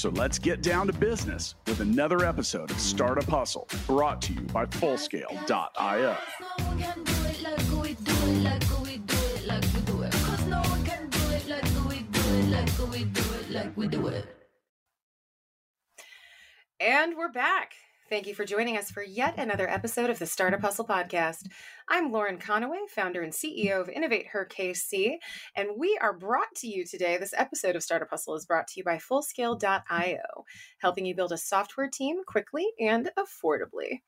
So let's get down to business with another episode of Startup Hustle brought to you by Fullscale.io. And we're back. Thank you for joining us for yet another episode of the Startup Hustle podcast. I'm Lauren Conaway, founder and CEO of Innovate Her KC, and we are brought to you today. This episode of Startup Hustle is brought to you by Fullscale.io, helping you build a software team quickly and affordably.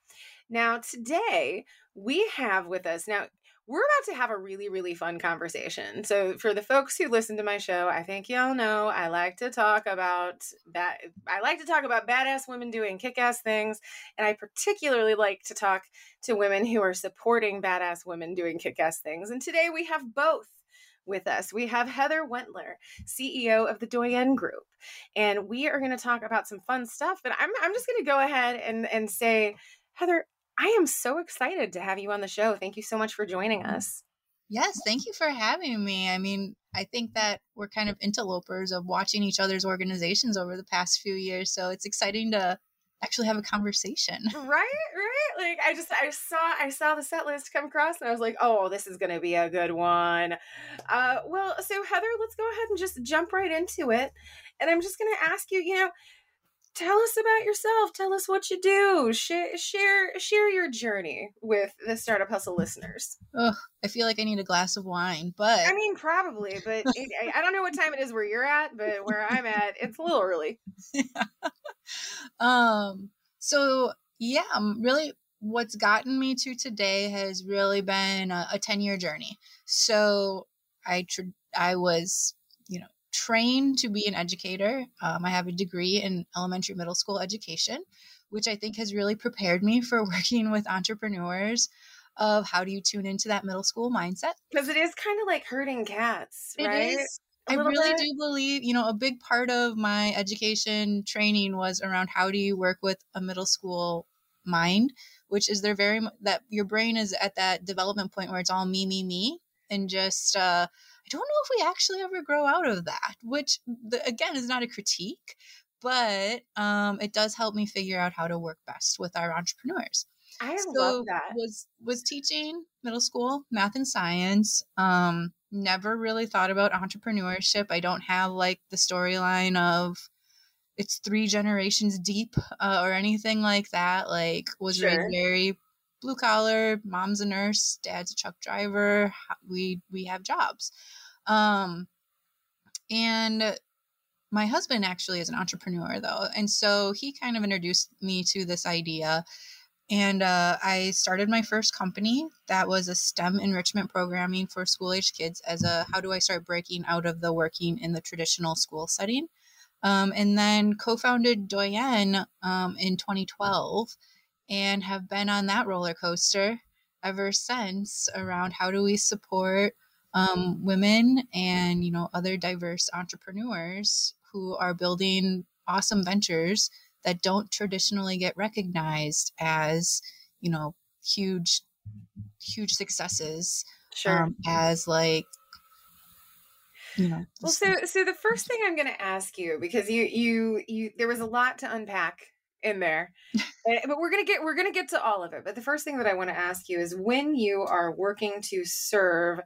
Now, today we have with us, now we're about to have a really, really fun conversation. So, for the folks who listen to my show, I think y'all know I like to talk about that. I like to talk about badass women doing kick ass things. And I particularly like to talk to women who are supporting badass women doing kick ass things. And today we have both with us. We have Heather Wentler, CEO of the Doyenne Group, and we are going to talk about some fun stuff. But I'm, I'm just going to go ahead and, and say, Heather, I am so excited to have you on the show. Thank you so much for joining us. Yes, thank you for having me. I mean, I think that we're kind of interlopers of watching each other's organizations over the past few years. So it's exciting to actually have a conversation. Right, right. Like I just I saw I saw the set list come across and I was like, oh, this is gonna be a good one. Uh well, so Heather, let's go ahead and just jump right into it. And I'm just gonna ask you, you know, tell us about yourself. Tell us what you do. Share share share your journey with the Startup Hustle listeners. Ugh, I feel like I need a glass of wine, but I mean, probably, but it, I don't know what time it is where you're at, but where I'm at, it's a little early. um. So yeah, um, really, what's gotten me to today has really been a, 10 year journey. So I tr- I was trained to be an educator. Um, I have a degree in elementary middle school education, which I think has really prepared me for working with entrepreneurs of how do you tune into that middle school mindset. Because it is kind of like herding cats, right? I really bit. do believe, you know, a big part of my education training was around how do you work with a middle school mind, which is they're very that your brain is at that development point where it's all me, me, me, and just uh, I don't know if we actually ever grow out of that, which the, again is not a critique, but um, it does help me figure out how to work best with our entrepreneurs. I so love that. Was was teaching middle school math and science. Um, never really thought about entrepreneurship. I don't have like the storyline of it's three generations deep uh, or anything like that. Like was sure. very blue collar. Mom's a nurse, dad's a truck driver. We we have jobs, um, and my husband actually is an entrepreneur though, and so he kind of introduced me to this idea. And uh, I started my first company that was a STEM enrichment programming for school age kids as a how do I start breaking out of the working in the traditional school setting. Um, and then co founded Doyenne um, in 2012 and have been on that roller coaster ever since around how do we support um, women and you know other diverse entrepreneurs who are building awesome ventures that don't traditionally get recognized as you know huge huge successes sure. um, as like you know well so so the first thing i'm going to ask you because you you you there was a lot to unpack in there. Eh, but we're to get we're to get to all of it. But the first thing that I want to ask you is when you are working to serve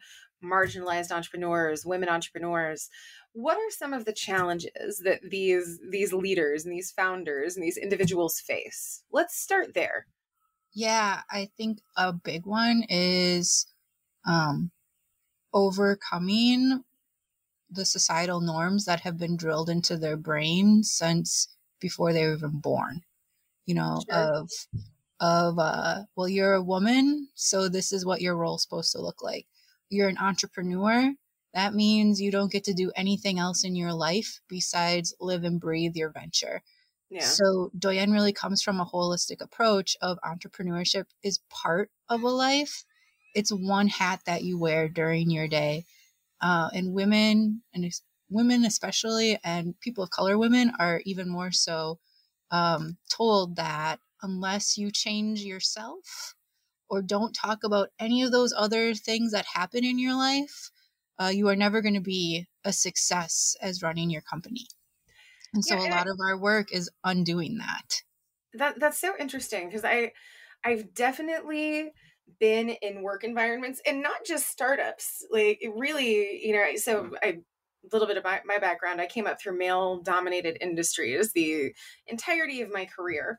marginalized entrepreneurs, women entrepreneurs, what are some of the challenges that these these leaders and these founders and these individuals face? Let's start there. Yeah, I think a big one is um overcoming the societal norms that have been drilled into their brain since before they were even born you know sure. of of uh well you're a woman so this is what your role's supposed to look like you're an entrepreneur that means you don't get to do anything else in your life besides live and breathe your venture yeah. So Doyenne really comes from a holistic approach of entrepreneurship is part of a life. it's one hat that you wear during your day. Uh, and women, and women especially, and people of color women are even more so um, told that unless you change yourself or don't talk about any of those other things that happen in your life, uh, you are never going to be a success as running your company. And so yeah, a lot I, of our work is undoing that. That that's so interesting because I I've definitely been in work environments and not just startups. Like really, you know, so I a little bit about my, background. I came up through male dominated industries the entirety of my career.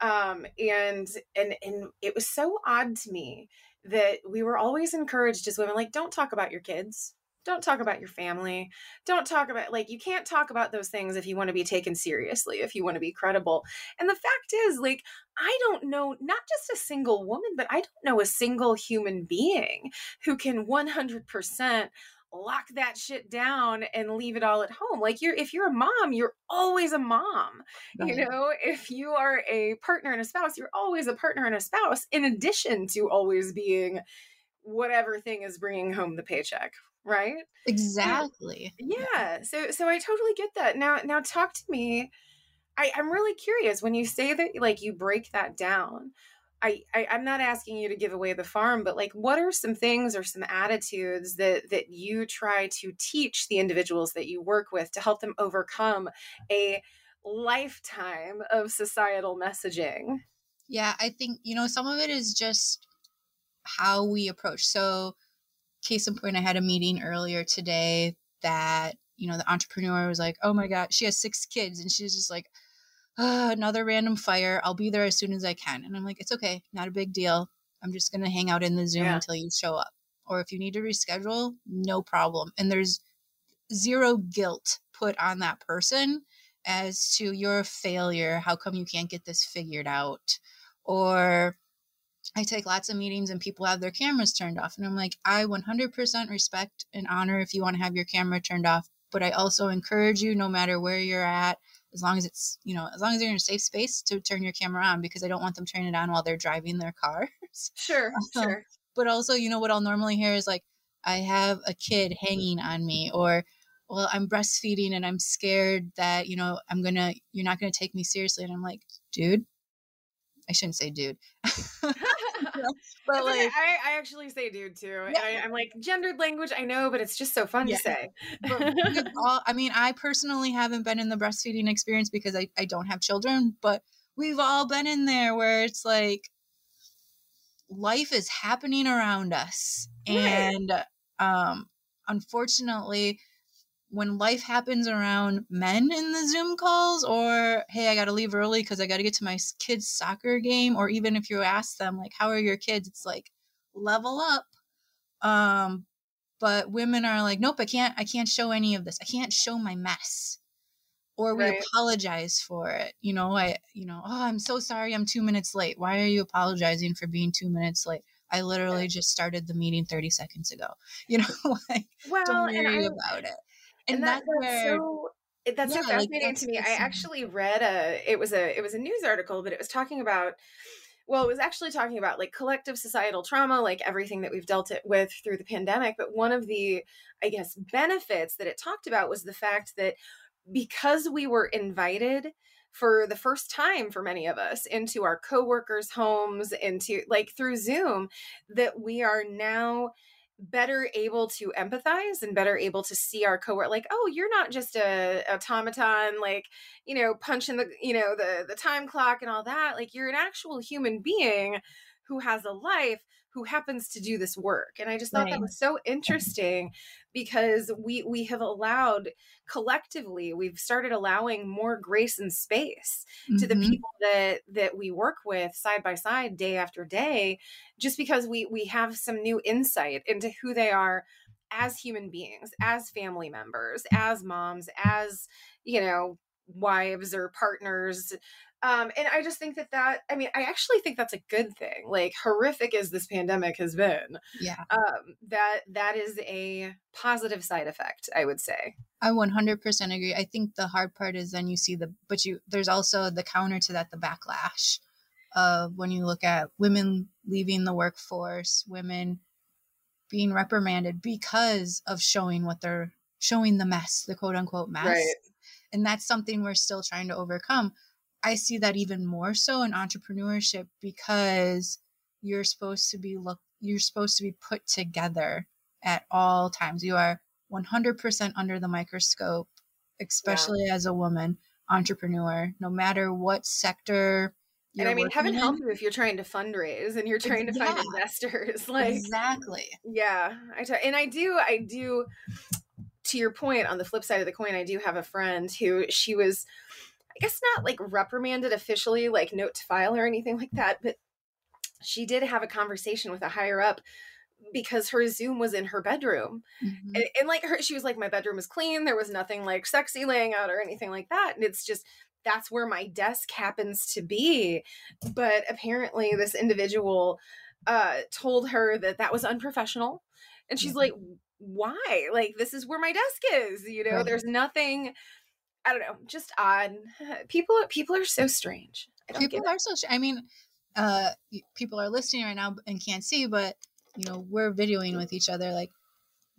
Um, and and and it was so odd to me that we were always encouraged as women, like, don't talk about your kids. Don't talk about your family. Don't talk about, like, you can't talk about those things if you want to be taken seriously, if you want to be credible. And the fact is, like, I don't know, not just a single woman, but I don't know a single human being who can 100% lock that shit down and leave it all at home. Like you're if you're a mom you're always a mom you know? If you are a partner and a spouse you're always a partner and a spouse in addition to always being whatever thing is bringing home the paycheck right? Exactly. Yeah so so i totally get that. Now now talk to me. I, i'm really curious when you say that like you break that down I, I i'm not asking you to give away the farm but like what are some things or some attitudes that that you try to teach the individuals that you work with to help them overcome a lifetime of societal messaging? Yeah i think you know some of it is just how we approach. So case in point i had a meeting earlier today that you know the entrepreneur was like oh my god she has six kids and she's just like uh, another random fire. I'll be there as soon as I can. And I'm like, it's okay, not a big deal. I'm just going to hang out in the Zoom yeah. until you show up. Or if you need to reschedule, no problem. And there's zero guilt put on that person as to your failure. How come you can't get this figured out? Or I take lots of meetings and people have their cameras turned off. And I'm like, I 100% respect and honor if you want to have your camera turned off. But I also encourage you, no matter where you're at, as long as it's you know as long as they're in a safe space to turn your camera on because i don't want them turning it on while they're driving their cars. Sure um, sure. but also you know what i'll normally hear is like i have a kid hanging on me or well i'm breastfeeding and i'm scared that you know i'm gonna you're not gonna take me seriously. And i'm like dude I shouldn't say dude. but like, I, I actually say dude too. Yeah. I, am like gendered language. I know, but it's just so fun yeah. to say. all, I mean, I personally haven't been in the breastfeeding experience because I, I don't have children, but we've all been in there where it's like life is happening around us, right. and um, unfortunately, when life happens around men in the Zoom calls, or hey, I got to leave early because I got to get to my kid's soccer game, or even if you ask them, like, how are your kids? It's like, level up. Um, but women are like, nope, I can't, I can't show any of this. I can't show my mess. Or we right. apologize for it. You know, I, you know, oh, I'm so sorry I'm two minutes late. Why are you apologizing for being two minutes late? I literally just started the meeting 30 seconds ago. You know, like, well, don't worry about it and, and that, that's, where so eh, that's yeah, so fascinating like, to me. I actually read a it was a it was a news article, but it was talking about well, it was actually talking about like collective societal trauma, like everything that we've dealt it with through the pandemic. But one of the, I guess, benefits that it talked about was the fact that because we were invited for the first time for many of us into our coworkers' homes, into like through Zoom, that we are now better able to empathize and better able to see our coworker like oh you're not just a automaton like you know punching the you know the the time clock and all that like you're an actual human being who has a life who happens to do this work and i just thought right. that was so interesting because we we have allowed collectively we've started allowing more grace and space mm-hmm. to the mm-hmm. people that that we work with side by side day after day just because we we have some new insight into who they are as human beings as family members as moms as you know wives or partners um, and I just think that that, I mean, I actually think that's a good thing. Like horrific as this pandemic has been, yeah, um, that that is a positive side effect, I would say. I 100% agree. I think the hard part is then you see the, but you, there's also the counter to that, the backlash of when you look at women leaving the workforce, women being reprimanded because of showing what they're showing the mess, the quote unquote mess. Right. And that's something we're still trying to overcome. I see that even more so in entrepreneurship because you're supposed to be look you're supposed to be put together at all times. You are 100% under the microscope, especially yeah. as a woman entrepreneur, no matter what sector. and I mean, heaven in. help you if you're trying to fundraise and you're trying to yeah. find investors. Like exactly. Yeah, I t- and I do. I do. To your point, on the flip side of the coin, I do have a friend who she was, I guess, not like reprimanded officially, like note to file or anything like that, but she did have a conversation with a higher up because her Zoom was in her bedroom. Mm-hmm. And, and, like her, she was like, My bedroom is clean. There was nothing like sexy laying out or anything like that. And it's just, that's where my desk happens to be. But apparently, this individual uh, told her that that was unprofessional. And she's mm-hmm. like, Why? Like, this is where my desk is. You know, right. there's nothing. I don't know, just odd. People, people are so strange. people are so. I mean, uh, people are listening right now and can't see, but you know, we're videoing with each other. Like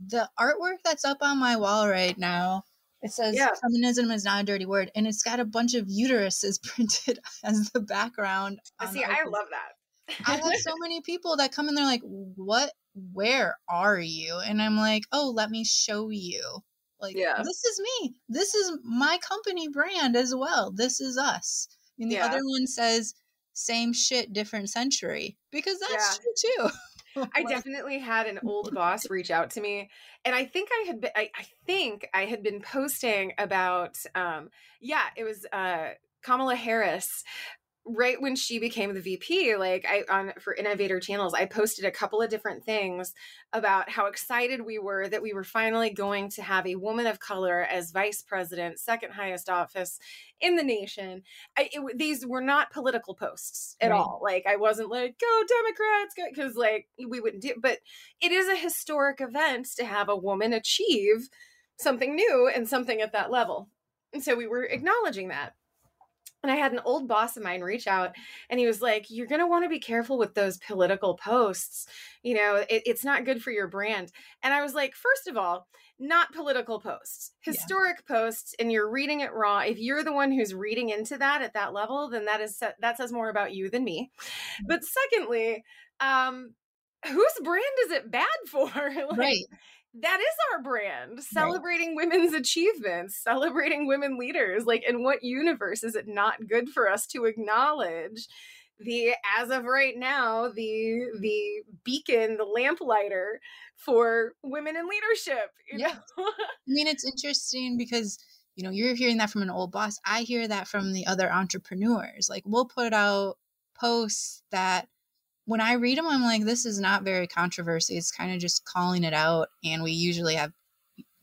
the artwork that's up on my wall right now, it says yeah. feminism is not a dirty word, and it's got a bunch of uteruses printed as the background. See, I love that. I have so many people that come in, they're like, "What? Where are you?" And I'm like, "Oh, let me show you." Like, yeah. this is me. This is my company brand as well. This is us. And the yeah. other one says, "Same shit, different century," because that's yeah. true too. I definitely had an old boss reach out to me, and I think I had been. I, I think I had been posting about. Um, yeah, it was uh, Kamala Harris right when she became the VP, like I on for Innovate Her channels, I posted a couple of different things about how excited we were that we were finally going to have a woman of color as vice president, second highest office in the nation. I, it, these were not political posts at right. all. Like I wasn't like go Democrats, because like we wouldn't do. But it is a historic event to have a woman achieve something new and something at that level. And so we were acknowledging that. And I had an old boss of mine reach out and he was like, You're going to want to be careful with those political posts. You know, it, it's not good for your brand. And I was like, First of all, not political posts, historic yeah. posts, and you're reading it raw. If you're the one who's reading into that at that level, then that is that says more about you than me. Mm-hmm. But secondly, um, whose brand is it bad for? like, right that is our brand celebrating right. women's achievements celebrating women leaders like in what universe is it not good for us to acknowledge the as of right now the the beacon the lamplighter for women in leadership yeah i mean it's interesting because you know you're hearing that from an old boss i hear that from the other entrepreneurs like we'll put out posts that when I read them, I'm like, this is not very controversy. It's kind of just calling it out. And we usually have,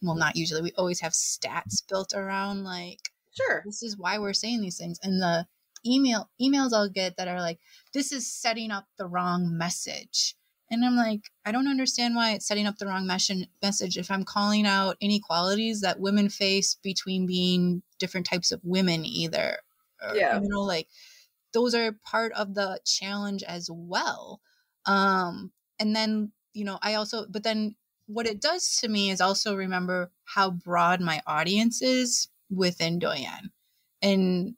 well, not usually, we always have stats built around like, sure, this is why we're saying these things. And the email emails I'll get that are like, this is setting up the wrong message. And I'm like, I don't understand why it's setting up the wrong mes- message if I'm calling out inequalities that women face between being different types of women, either. Or, yeah. You know, like those are part of the challenge as well. Um, and then, you know, I also, but then what it does to me is also remember how broad my audience is within Doyenne. And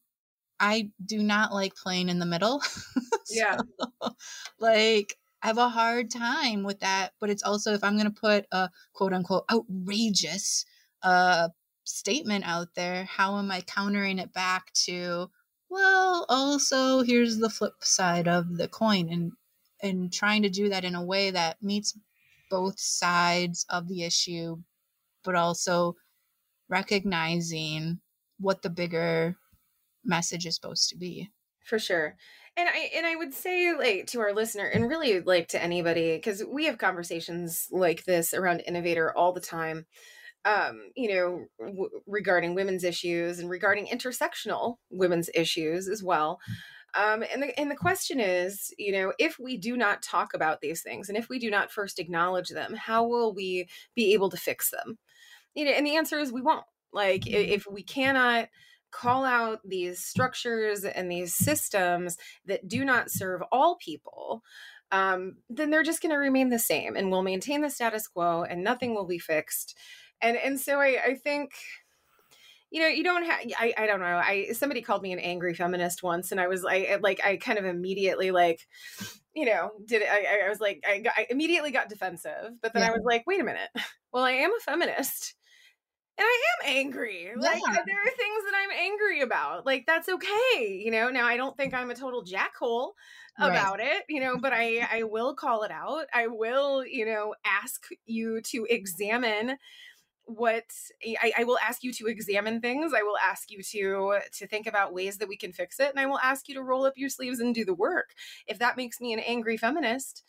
I do not like playing in the middle. yeah. like, I have a hard time with that. But it's also if I'm going to put a quote unquote outrageous uh, statement out there, how am I countering it back to well, also here's the flip side of the coin and and trying to do that in a way that meets both sides of the issue but also recognizing what the bigger message is supposed to be. For sure. And I and I would say like to our listener and really like to anybody cuz we have conversations like this around Innovate Her all the time um, you know, w- regarding women's issues and regarding intersectional women's issues as well. Um, and the and the question is, you know, if we do not talk about these things and if we do not first acknowledge them, how will we be able to fix them? You know, and the answer is we won't. Like mm-hmm. if we cannot call out these structures and these systems that do not serve all people, um, then they're just going to remain the same and we'll maintain the status quo and nothing will be fixed. And and so I, I think you know you don't have I, I don't know i somebody called me an angry feminist once and i was i like i kind of immediately like you know did it i, I was like I, got, I immediately got defensive but then yeah. i was like wait a minute well i am a feminist and I am angry. Like yeah. there are things that I'm angry about. Like that's okay, you know. Now I don't think I'm a total jackhole about right. it, you know, but I I will call it out. I will, you know, ask you to examine what I, I, will ask you to examine things. I will ask you to to think about ways that we can fix it and i will ask you to roll up your sleeves and do the work. If that makes me an angry feminist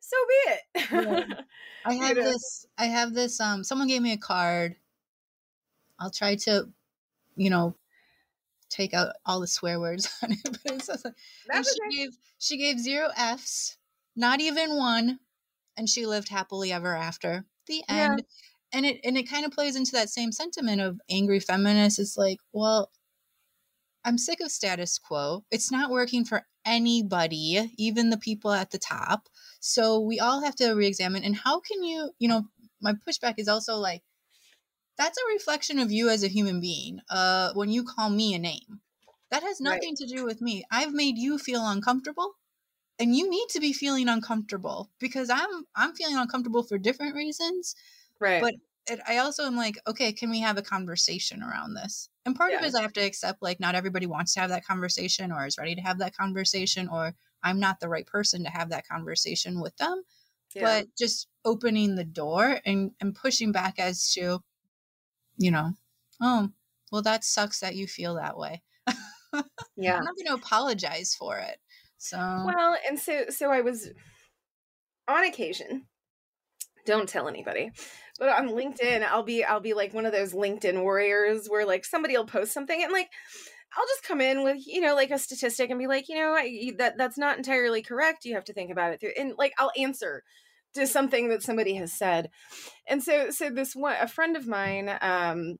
so be it. Yeah. i have this i have this um someone gave me a card. I'll try to you know take out all the swear words on it but it's just like, she gave she gave zero f's not even one and she lived happily ever after. The end. yeah and it and it kind of plays into that same sentiment of angry feminists. It's like well i'm sick of status quo. It's not working for anybody even the people at the top. So we all have to re-examine and how can you you know my pushback is also like that's a reflection of you as a human being uh when you call me a name. That has nothing right. to do with me. I've made you feel uncomfortable and you need to be feeling uncomfortable because i'm i'm feeling uncomfortable for different reasons Right. But it, I also am like, okay, can we have a conversation around this? And part yeah. of it is I have to accept like not everybody wants to have that conversation or is ready to have that conversation or I'm not the right person to have that conversation with them. Yeah. But just opening the door and, and pushing back as to, you know, oh, well, that sucks that you feel that way. yeah. I'm not going to apologize for it. So, well, and so, so I was on occasion, don't tell anybody. But on linkedin i'll be i'll be like one of those linkedin warriors where like somebody will post something and like i'll just come in with you know like a statistic and be like you know I, that that's not entirely correct. You have to think about it through and like i'll answer to something that somebody has said. And so so this one a friend of mine um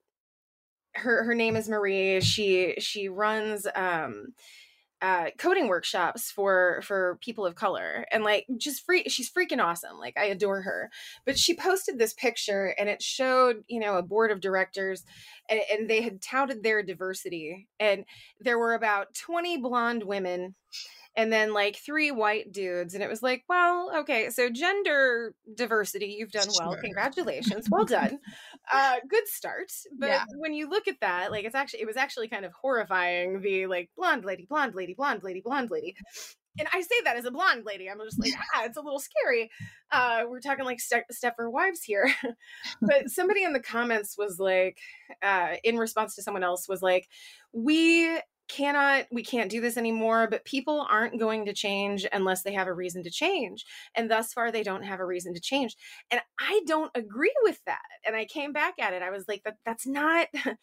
her her name is marie. She she runs um uh, coding workshops for for people of color and like just free she's freaking awesome like i adore her. But she posted this picture and it showed you know a board of directors and, and they had touted their diversity and there were about 20 blonde women and then like three white dudes and it was like well okay so gender diversity you've done well congratulations well done uh good start but yeah. when you look at that like it's actually it was actually kind of horrifying the like blonde lady blonde lady blonde lady blonde lady and I say that as a blonde lady. I'm just like, ah, it's a little scary. Uh, we're talking like Ste- Stepford Wives here. but somebody in the comments was like, uh, in response to someone else, was like, we cannot we can't do this anymore but people aren't going to change unless they have a reason to change and thus far they don't have a reason to change and i don't agree with that and i came back at it i was like that that's not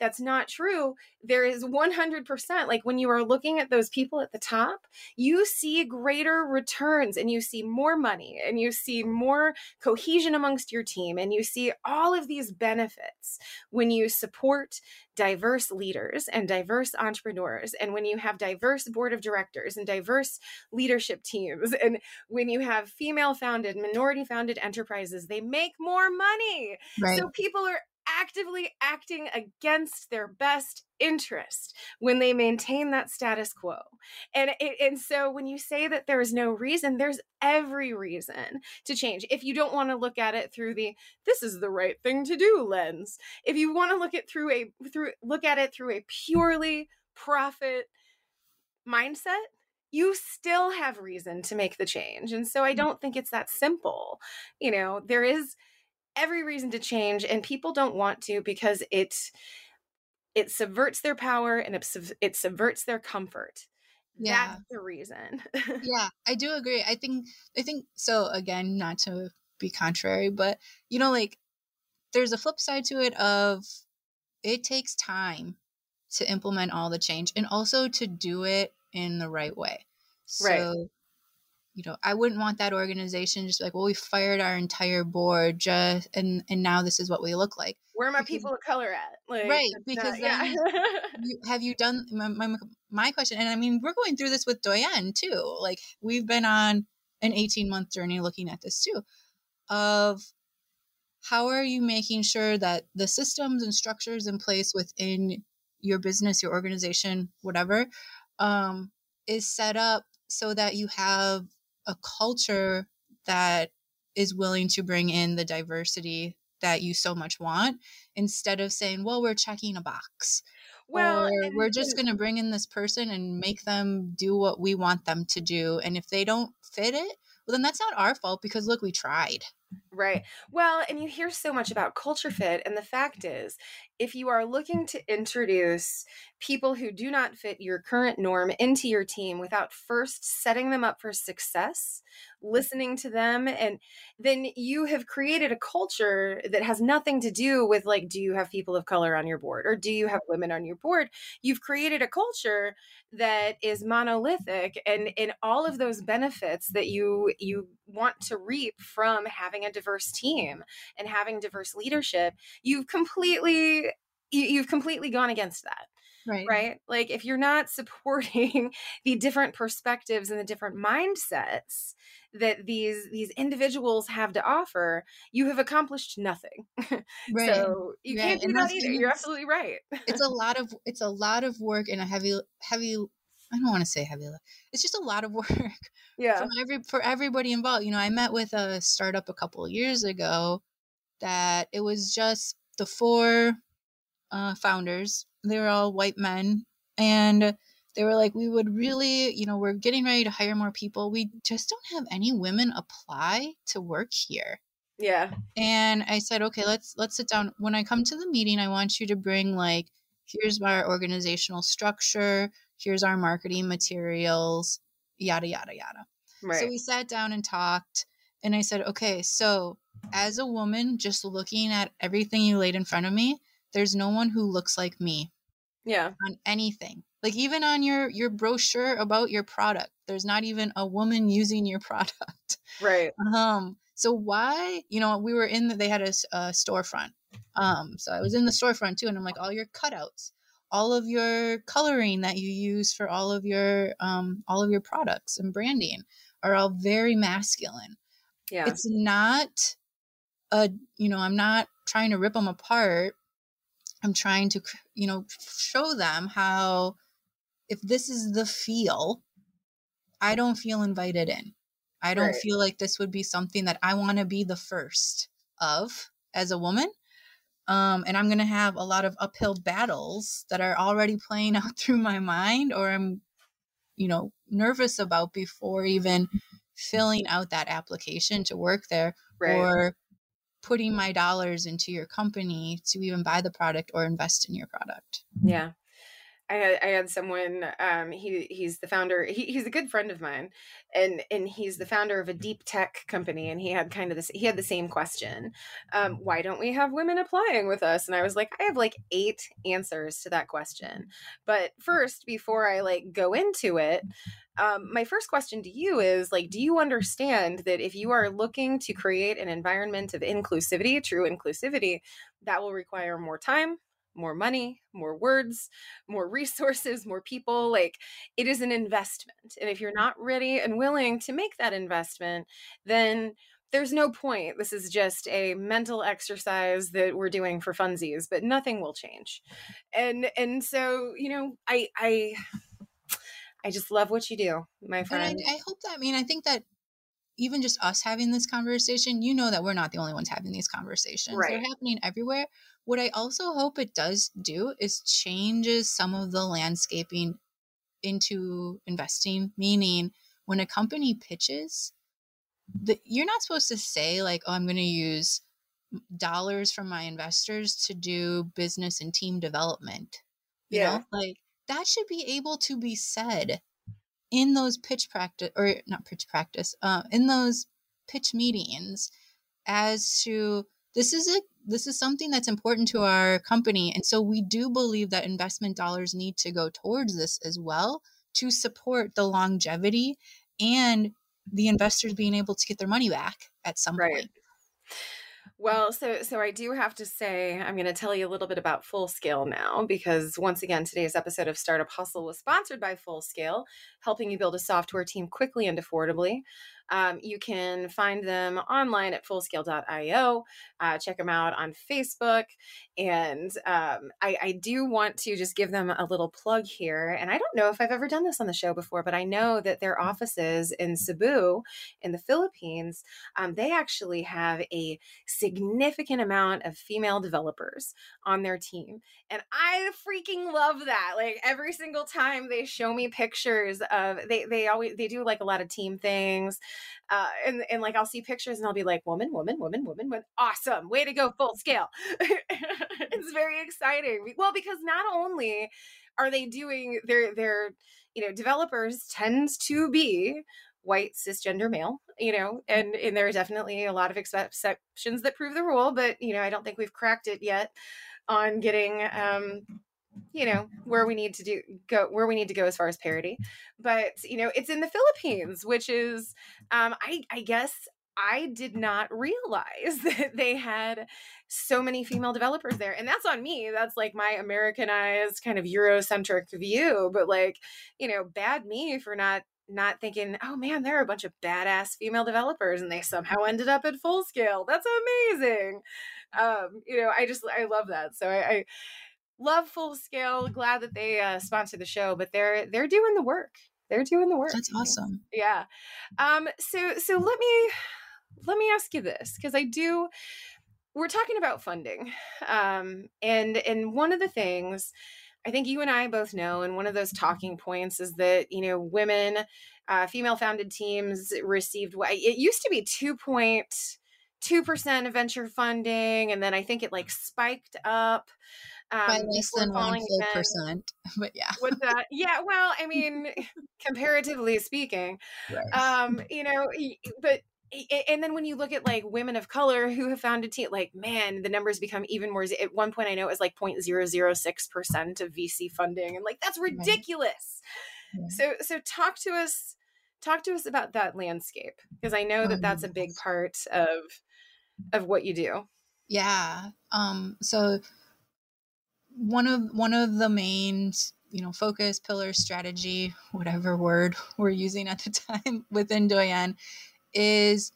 that's not true. There is 100%. Like when you are looking at those people at the top, you see greater returns and you see more money and you see more cohesion amongst your team and you see all of these benefits when you support diverse leaders and diverse entrepreneurs and when you have diverse board of directors and diverse leadership teams and when you have female founded minority founded enterprises they make more money right. so people are actively acting against their best interest when they maintain that status quo. And it, and so when you say that there is no reason, there's every reason to change. If you don't want to look at it through the this is the right thing to do lens, if you want to look at through a through look at it through a purely profit mindset, you still have reason to make the change. And so I mm. don't think it's that simple. You know, there is every reason to change and people don't want to because it it subverts their power and it, it subverts their comfort. Yeah. that's the reason. Yeah i do agree i think i think so again not to be contrary but you know like there's a flip side to it of it takes time to implement all the change and also to do it in the right way. So right you know, I wouldn't want that organization just like, well, we fired our entire board just and and now this is what we look like. Where are my people of color at? Like, right, because not, yeah. you, have you done my, my, my question? And I mean, we're going through this with Doyenne too. Like we've been on an 18 month journey looking at this too of how are you making sure that the systems and structures in place within your business your organization whatever um, is set up so that you have a culture that is willing to bring in the diversity that you so much want instead of saying well we're checking a box well or we're just going to bring in this person and make them do what we want them to do and if they don't fit it well then that's not our fault because look we tried Right. Well, and you hear so much about culture fit. And the fact is, if you are looking to introduce people who do not fit your current norm into your team without first setting them up for success, listening to them, and then you have created a culture that has nothing to do with like, do you have people of color on your board or do you have women on your board? You've created a culture that is monolithic and in all of those benefits that you you want to reap from having a diverse team and having diverse leadership you've completely you've completely gone against that right. right? Like if you're not supporting the different perspectives and the different mindsets that these these individuals have to offer you have accomplished nothing. Right. so you right. can't do and that either. you're absolutely right. it's a lot of it's a lot of work and a heavy heavy I don't want to say heavy. It's just a lot of work. Yeah. From every for everybody involved. You know, I met with a startup a couple of years ago that it was just the four uh, founders. They were all white men, and they were like, "We would really, you know, we're getting ready to hire more people. We just don't have any women apply to work here." Yeah. And I said, "Okay, let's let's sit down. When I come to the meeting, I want you to bring like." Here's our organizational structure here's our marketing materials, yada, yada, yada. Right. So we sat down and talked. And I said, okay, so as a woman, just looking at everything you laid in front of me, there's no one who looks like me. Yeah. On anything. Like even on your your brochure about your product, there's not even a woman using your product. Right. Um. So why, you know, we were in the, they had a, a storefront. Um. So I was in the storefront too, and I'm like, all your cutouts all of your coloring that you use for all of your um, all of your products and branding are all very masculine. Yeah. It's not a you know, I'm not trying to rip them apart. I'm trying to you know, show them how if this is the feel, I don't feel invited in. I don't right. feel like this would be something that I want to be the first of as a woman um, and I'm going to have a lot of uphill battles that are already playing out through my mind or I'm, you know, nervous about before even filling out that application to work there right. or putting my dollars into your company to even buy the product or invest in your product. Yeah. I had I had someone um he he's the founder he, he's a good friend of mine and and he's the founder of a deep tech company and he had kind of this he had the same question um why don't we have women applying with us? And I was like I have like eight answers to that question. But first before I like go into it um, my first question to you is like do you understand that if you are looking to create an environment of inclusivity true inclusivity that will require more time more money, more words, more resources, more people. Like it is an investment. And if you're mm. not ready and willing to make that investment, then there's no point. This is just a mental exercise that we're doing for funsies, but nothing will change. And and so, you know, I I I just love what you do, my friend. I, I hope that I mean I think that even just us having this conversation, you know that we're not the only ones having these conversations. Right. They're happening everywhere. What I also hope it does do is changes some of the landscaping into investing, meaning when a company pitches, the, you're not supposed to say like, "Oh, I'm going to use dollars from my investors to do business and team development." You yeah. know, like that should be able to be said in those pitch practice or not pitch practice, uh, in those pitch meetings as to this is a this is something that's important to our company and so we do believe that investment dollars need to go towards this as well to support the longevity and the investors being able to get their money back at some right. point well, so so I do have to say I'm going to tell you a little bit about Full Scale now because once again today's episode of Startup Hustle was sponsored by Full Scale, helping you build a software team quickly and affordably. Um, you can find them online at fullscale.io. Uh, check them out on Facebook. And um, I, I do want to just give them a little plug here. And I don't know if I've ever done this on the show before, but I know that their offices in Cebu in the Philippines, um, they actually have a significant amount of female developers on their team. And I freaking love that. Like every single time they show me pictures of they they always they do like a lot of team things. Uh and, and like I'll see pictures and I'll be like, woman, woman, woman, woman, woman. Awesome. Way to go, full scale. it's very exciting. Well, because not only are they doing their their you know developers tends to be white cisgender male you know and and there are definitely a lot of exceptions that prove the rule but you know i don't think we've cracked it yet on getting um you know where we need to do go where we need to go as far as parity but you know it's in the philippines which is um i i guess I did not realize that they had so many female developers there. And that's on me. That's like my Americanized kind of Eurocentric view. But like, you know, bad me for not not thinking, oh man, there are a bunch of badass female developers and they somehow ended up at full scale. That's amazing. Um, you know, I just I love that. So I, I love full scale. Glad that they uh, sponsor the show, but they're they're doing the work. They're doing the work. That's awesome. Yeah. Um. So so let me let me ask you this because I do. We're talking about funding, um, and and one of the things I think you and I both know, and one of those talking points is that you know women, uh, female founded teams received. It used to be two point two percent of venture funding, and then I think it like spiked up um, by less than one full percent. But yeah, with that, yeah. Well, I mean, comparatively speaking, right. um, you know, but and then when you look at like women of color who have founded team like man the numbers become even more at one point i know it was like 0.006% of vc funding and like that's ridiculous right. so so talk to us talk to us about that landscape because i know that that's a big part of of what you do yeah um so one of one of the main you know focus pillar strategy whatever word we're using at the time within doyenne is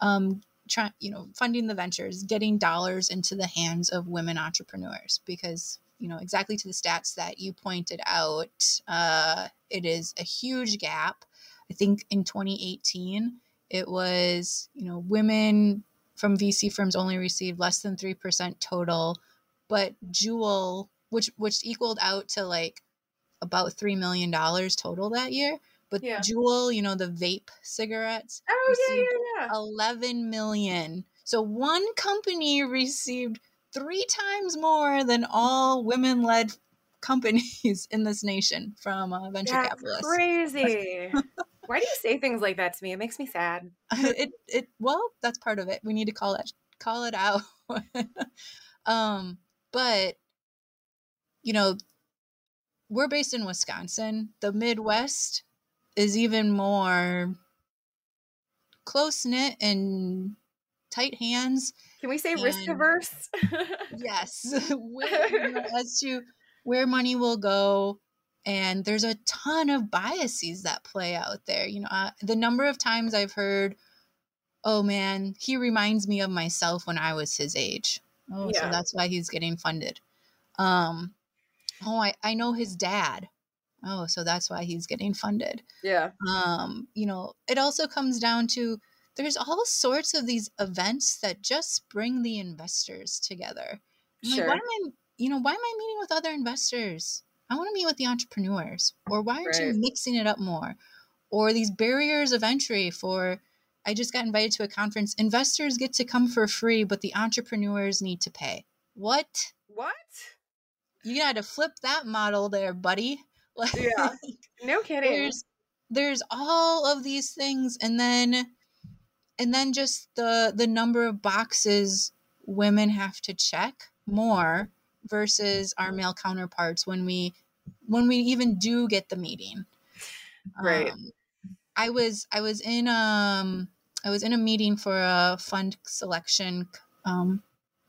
um, trying, you know, funding the ventures, getting dollars into the hands of women entrepreneurs because you know exactly to the stats that you pointed out uh, it is a huge gap. I think in 2018 it was you know women from vc firms only received less than 3% total but Juul which which equaled out to like about $3 million total that year but yeah. Juul, you know, the vape cigarettes. Oh yeah, yeah, yeah. 11 million. So one company received three times more than all women-led companies in this nation from uh, venture that's capitalists. Crazy. Why do you say things like that to me? It makes me sad. it it well, that's part of it. We need to call it call it out. um, but you know, we're based in Wisconsin. The Midwest is even more close knit and tight hands. Can we say risk averse? yes, where, you know, as to where money will go. And there's a ton of biases that play out there. You know, uh, the number of times I've heard, "Oh man, he reminds me of myself when I was his age." Oh, yeah. so that's why he's getting funded. Um, oh, I, I know his dad oh so that's why he's getting funded yeah um you know it also comes down to there's all sorts of these events that just bring the investors together sure. Like, why am i you know why am i meeting with other investors i want to meet with the entrepreneurs or why aren't right. you mixing it up more or these barriers of entry for i just got invited to a conference. Investors get to come for free but the entrepreneurs need to pay. What? What? You got to flip that model there buddy. Like, yeah, no kidding. There's there's all of these things, and then and then just the the number of boxes women have to check more versus our male counterparts when we when we even do get the meeting. Right. Um, I was I was in um I was in a meeting for a fund selection um,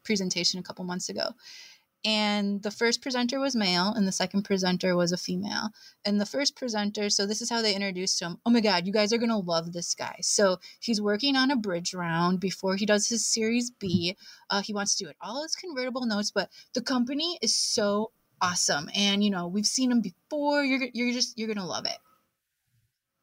presentation a couple months ago, and the first presenter was male and the second presenter was a female. And the first presenter so this is how they introduced him. Oh my god you guys are gonna love this guy. So he's working on a bridge round before he does his series b. Uh, he wants to do it. All his convertible notes but the company is so awesome. And you know we've seen him before. You're, you're just you're gonna love it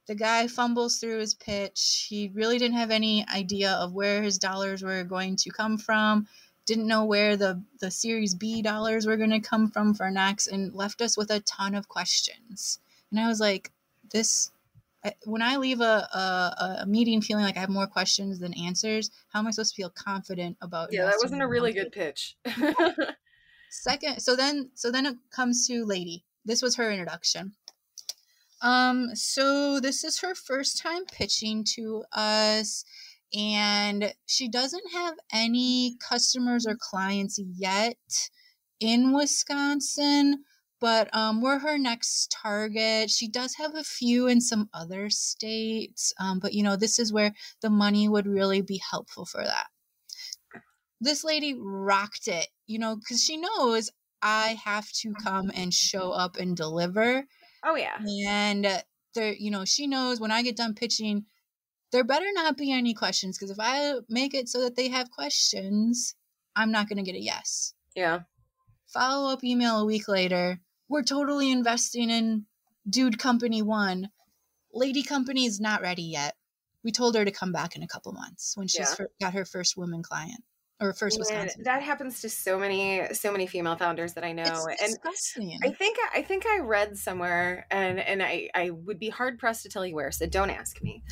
the guy fumbles through his pitch he really didn't have any idea of where his dollars were going to come from didn't know where the the Series B dollars were going to come from for next, and left us with a ton of questions. And I was like, this. When I leave a, a, a meeting feeling like I have more questions than answers, how am I supposed to feel confident about? Yeah, that wasn't a really good pitch. Second, so then so then it comes to Lady. This was her introduction. Um, so this is her first time pitching to us and she doesn't have any customers or clients yet in Wisconsin, but um, we're her next target. She does have a few in some other states, um, but you know, this is where the money would really be helpful for that. This lady rocked it, you know, because she knows I have to come and show up and deliver. Oh, yeah. And uh, there, you know, she knows when I get done pitching, there better not be any questions because if I make it so that they have questions, I'm not going to get a yes. Yeah. Follow up email a week later. We're totally investing in Dude Company One. Lady Company is not ready yet. We told her to come back in a couple months when she's yeah. got her first woman client or first Wisconsin. that happens to so many so many female founders that I know. And I think I think I read somewhere and and I I would be hard pressed to tell you where, so don't ask me.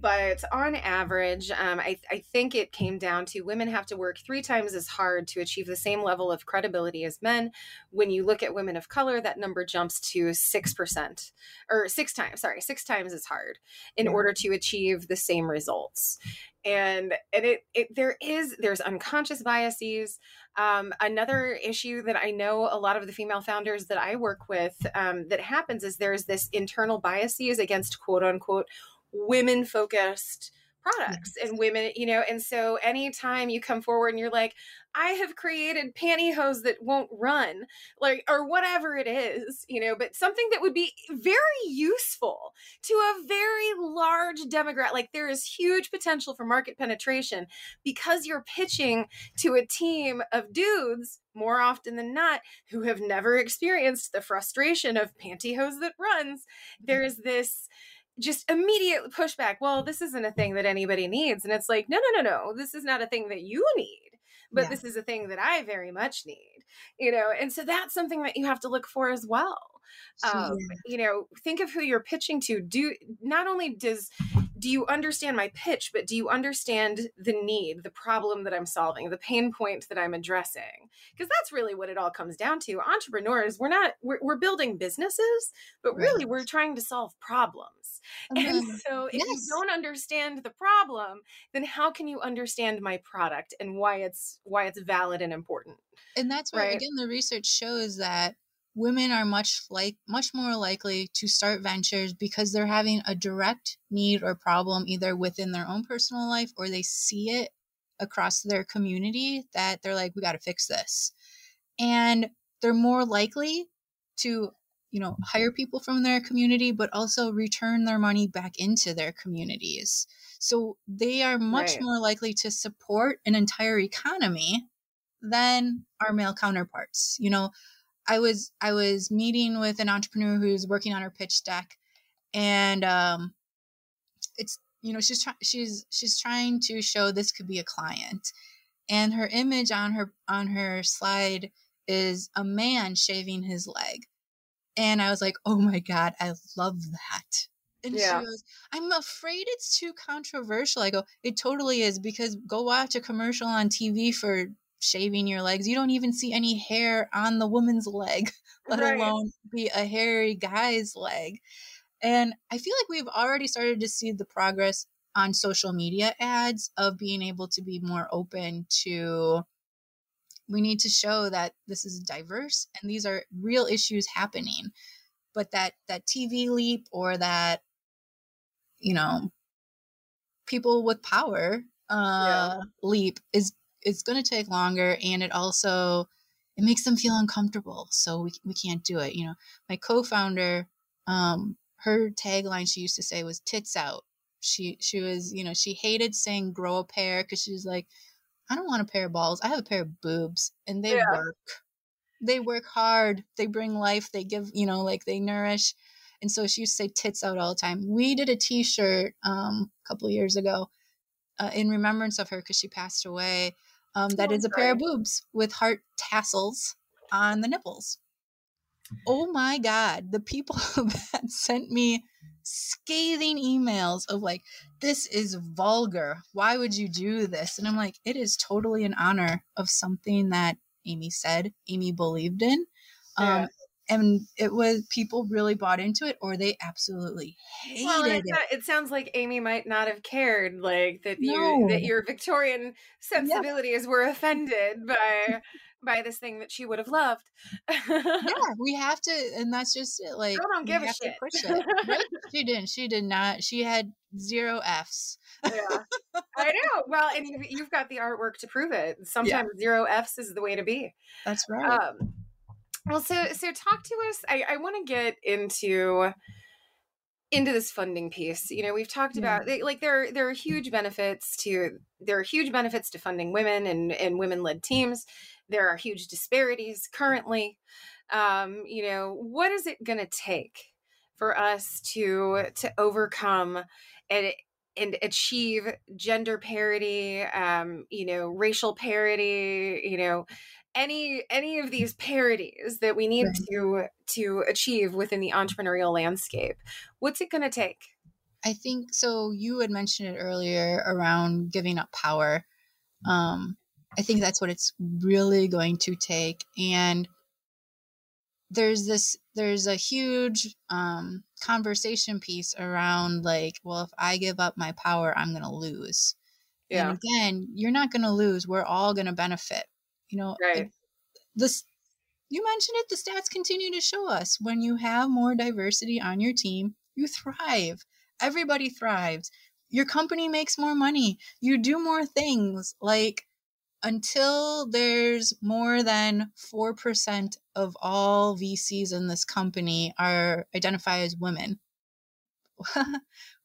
but on average, um, I I think it came down to women have to work three times as hard to achieve the same level of credibility as men. When you look at women of color, that number jumps to six percent or six times. Sorry, six times as hard in order to achieve the same results and and it, it there is there's unconscious biases. Um, another issue that i know a lot of the female founders that i work with um, that happens is there's this internal biases against quote unquote women focused products and women, you know. And so anytime you come forward and you're like, I have created pantyhose that won't run, like, or whatever it is, you know, but something that would be very useful to a very large demographic. Like, there is huge potential for market penetration because you're pitching to a team of dudes more often than not who have never experienced the frustration of pantyhose that runs. Mm-hmm. There is this just immediate pushback. Well, this isn't a thing that anybody needs. And it's like, no, no, no, no. This is not a thing that you need, but yeah. this is a thing that I very much need, you know? And so that's something that you have to look for as well. Um, you know, think of who you're pitching to. Do not only does do you understand my pitch, but do you understand the need, the problem that I'm solving, the pain point that I'm addressing? Because that's really what it all comes down to. Entrepreneurs, we're not, we're, we're building businesses, but really we're trying to solve problems. And uh-huh. so if yes. you don't understand the problem, then how can you understand my product and why it's, why it's valid and important? And that's where, right? again, the research shows that women are much like much more likely to start ventures because they're having a direct need or problem either within their own personal life or they see it across their community that they're like we got to fix this. And they're more likely to you know hire people from their community but also return their money back into their communities. So they are much right. more likely to support an entire economy than our male counterparts you know I was I was meeting with an entrepreneur who's working on her pitch deck, and um, it's you know she's trying she's she's trying to show this could be a client, and her image on her on her slide is a man shaving his leg, and I was like, oh my god, I love that. And yeah. she goes, I'm afraid it's too controversial. I go, it totally is because go watch a commercial on TV for shaving your legs. You don't even see any hair on the woman's leg, let right. alone be a hairy guy's leg. And I feel like we've already started to see the progress on social media ads of being able to be more open to we need to show that this is diverse and these are real issues happening but that that tv leap or that you know people with power uh yeah. leap is it's going to take longer and it also it makes them feel uncomfortable. So we, we can't do it. You know, my co-founder, um, her tagline she used to say was tits out. She, she was, you know, she hated saying grow a pair because she was like, I don't want a pair of balls. I have a pair of boobs and they yeah. work. They work hard. They bring life. They give, you know, like they nourish. And so she used to say tits out all the time. We did a t shirt um, a couple years ago uh, in remembrance of her because she passed away. Um, that oh, is a sorry. pair of boobs with heart tassels on the nipples. Oh my God. The people that sent me scathing emails of like, this is vulgar. Why would you do this? And I'm like, it is totally an honor of something that Amy said, Amy believed in. Yeah. And it was people really bought into it or they absolutely hated well, it. It sounds like Amy might not have cared like that no. you that your Victorian sensibilities were offended by by this thing that she would have loved. yeah, we have to and that's just it like I don't give a shit. push it. Right? she didn't. She did not. She had zero Fs. yeah. I know. Well, and you've got the artwork to prove it. Sometimes yeah. zero Fs is the way to be. That's right. Um, well, so so talk to us. I, I want to get into into this funding piece. You know, we've talked yeah. about like there there are huge benefits to there are huge benefits to funding women and and women led teams. There are huge disparities currently. Um, you know, what is it going to take for us to to overcome and and achieve gender parity, um, you know, racial parity, you know, any any of these parities that we need right. to to achieve within the entrepreneurial landscape what's it going to take i think so you had mentioned it earlier around giving up power um i think that's what it's really going to take and there's this there's a huge um conversation piece around like well if i give up my power i'm going to lose yeah. and again you're not going to lose we're all going to benefit you know right. this you mentioned it the stats continue to show us. When you have more diversity on your team you thrive. Everybody thrives. Your company makes more money. You do more things. Like until there's more than 4% of all VCs in this company are identify as women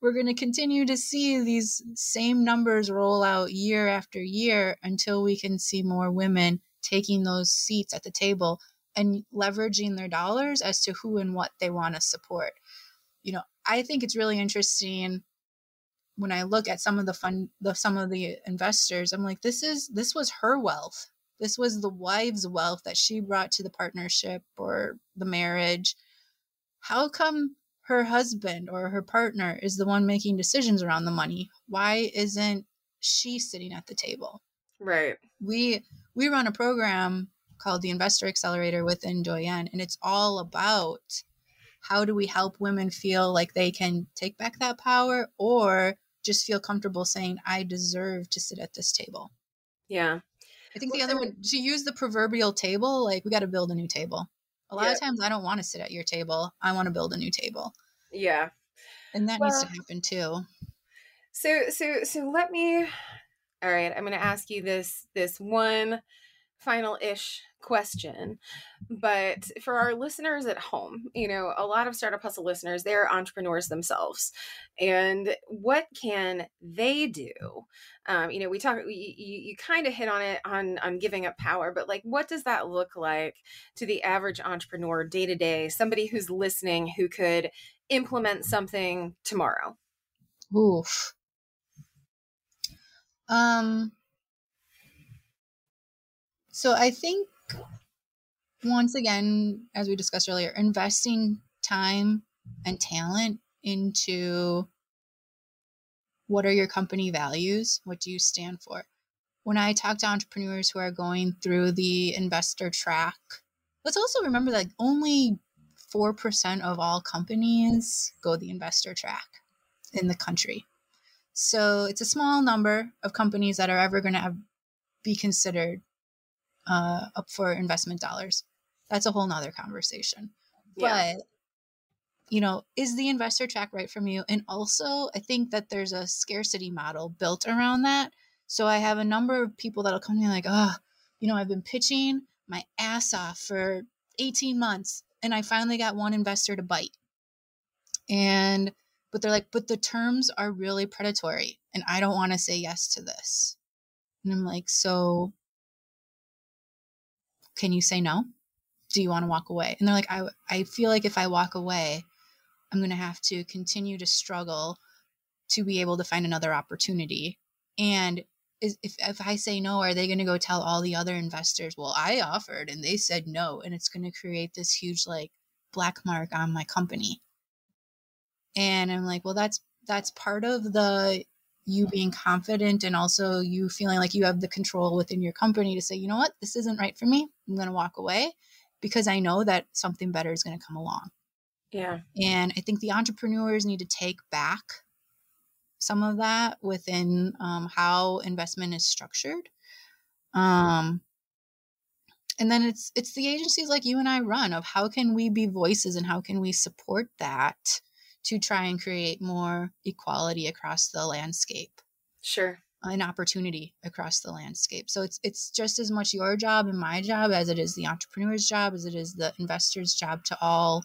we're going to continue to see these same numbers roll out year after year until we can see more women taking those seats at the table and leveraging their dollars as to who and what they want to support. You know, I think it's really interesting when I look at some of the fund the some of the investors, I'm like, this is this was her wealth. This was the wife's wealth that she brought to the partnership or the marriage. How come her husband or her partner is the one making decisions around the money. Why isn't she sitting at the table? Right. We we run a program called the Investor Accelerator within Doyenne, and it's all about how do we help women feel like they can take back that power or just feel comfortable saying, I deserve to sit at this table. Yeah. I think the other one, to use the proverbial table, like we got to build a new table. A lot yeah. of times I don't want to sit at your table. I want to build a new table. Yeah. And that well, needs to happen too. So so so let me all right, I'm going to ask you this this one final ish question. But for our listeners at home, you know, a lot of Startup Hustle listeners, they're entrepreneurs themselves. And what can they do? Um, you know, we talk, you, you kind of hit on it on, on giving up power, but like, what does that look like to the average entrepreneur day to day? Somebody who's listening who could implement something tomorrow? Oof. Um, so I think once again, as we discussed earlier, investing time and talent into what are your company values? What do you stand for? When I talk to entrepreneurs who are going through the investor track, let's also remember that only 4% of all companies go the investor track in the country. So it's a small number of companies that are ever going to be considered uh, up for investment dollars. That's a whole nother conversation. Yeah. But you know, is the investor track right from you? And also, I think that there's a scarcity model built around that. So I have a number of people that'll come to me like, oh, you know, I've been pitching, my ass off for 18 months and I finally got one investor to bite. And but they're like, but the terms are really predatory and I don't want to say yes to this. And I'm like, so can you say no? Do you want to walk away? And they're like, I, I feel like if I walk away, I'm going to have to continue to struggle to be able to find another opportunity. And if, if I say no, are they going to go tell all the other investors, well, I offered and they said no? And it's going to create this huge, like, black mark on my company. And I'm like, well, that's, that's part of the you being confident and also you feeling like you have the control within your company to say, you know what, this isn't right for me. I'm going to walk away because I know that something better is going to come along. Yeah. And I think the entrepreneurs need to take back some of that within um, how investment is structured. Um, and then it's it's the agencies like you and I run of how can we be voices and how can we support that to try and create more equality across the landscape. Sure. An opportunity across the landscape. So it's it's just as much your job and my job as it is the entrepreneur's job, as it is the investor's job to all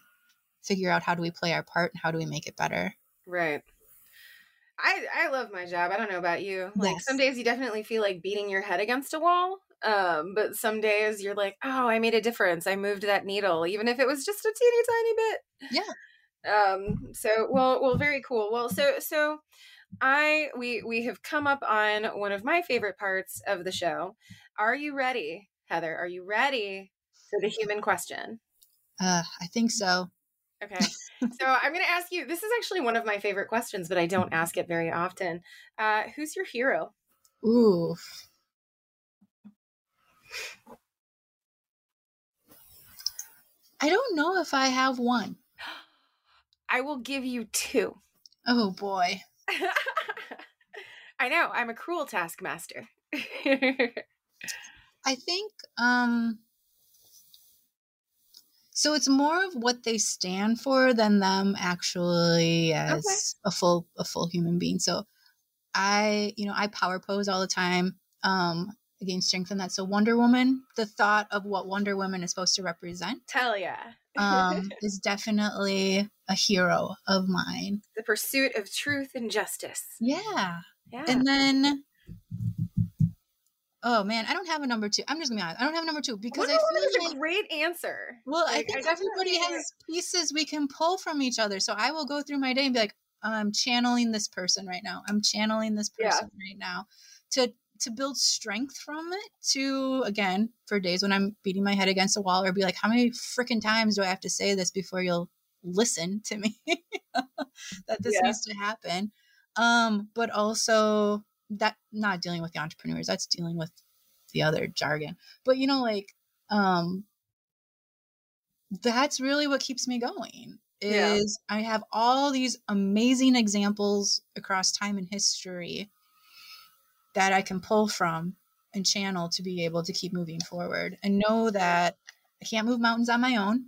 figure out how do we play our part and how do we make it better. Right. I I love my job. I don't know about you. Like yes. some days you definitely feel like beating your head against a wall. Um, but some days you're like, oh, I made a difference. I moved that needle, even if it was just a teeny tiny bit. Yeah um so well well very cool. Well so so i we we have come up on one of my favorite parts of the show. Are you ready heather? Are you ready for the human question? Uh i think so. Okay. So i'm going to ask you this is actually one of my favorite questions but i don't ask it very often. Uh who's your hero? Ooh I don't know if I have one. I will give you two. Oh boy. I know, I'm a cruel taskmaster. I think um so it's more of what they stand for than them actually as okay. a full a full human being. So I, you know, I power pose all the time. Um again strengthen that. So Wonder Woman, the thought of what Wonder Woman is supposed to represent. Tell yeah. Um, is definitely a hero of mine. The pursuit of truth and justice. Yeah. Yeah. And then Oh man, I don't have a number two. I'm just gonna be honest. I don't have a number two because I feel like a great answer. Well, like, I think I everybody has pieces we can pull from each other. So I will go through my day and be like, I'm channeling this person right now. I'm channeling this person yeah. right now to to build strength from it to again for days when i'm beating my head against a wall or be like how many freaking times do i have to say this before you'll listen to me that this yeah. needs to happen um but also that not dealing with the entrepreneurs that's dealing with the other jargon but you know like um that's really what keeps me going is yeah. i have all these amazing examples across time and history that I can pull from and channel to be able to keep moving forward and know that I can't move mountains on my own,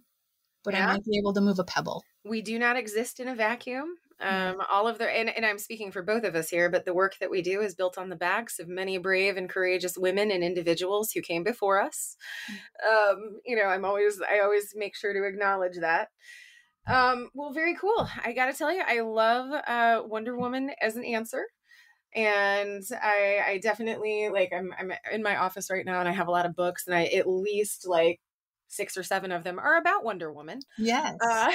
but yeah. I might be able to move a pebble. We do not exist in a vacuum. Um, all of the and, and I'm speaking for both of us here, but the work that we do is built on the backs of many brave and courageous women and individuals who came before us. Mm. Um, you know, I'm always I always make sure to acknowledge that. Um, well, very cool. I got to tell you, I love uh, Wonder Woman as an answer and I, I definitely like I'm I'm in my office right now and I have a lot of books and I at least like six or seven of them are about Wonder Woman. Yes. Uh,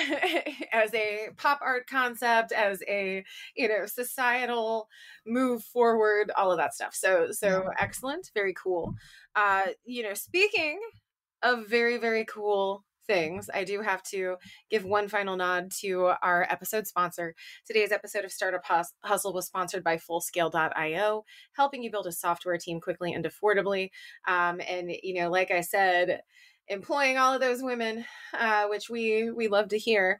as a pop art concept, as a you know societal move forward, all of that stuff. So so excellent, very cool. Uh, you know, speaking of very very cool things, I do have to give one final nod to our episode sponsor. Today's episode of Startup Hustle was sponsored by Fullscale.io, helping you build a software team quickly and affordably. Um, and you know, like I said, employing all of those women, uh, which we we love to hear.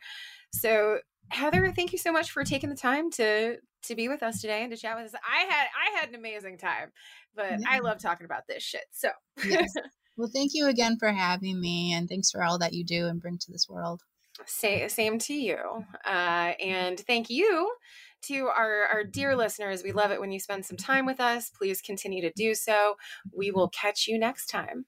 So Heather, thank you so much for taking the time to to be with us today and to chat with us. I had I had an amazing time, but yeah. I love talking about this shit. So yes. Well, thank you again for having me, and thanks for all that you do and bring to this world. Say, same to you. Uh, and thank you to our, our dear listeners. We love it when you spend some time with us. Please continue to do so. We will catch you next time.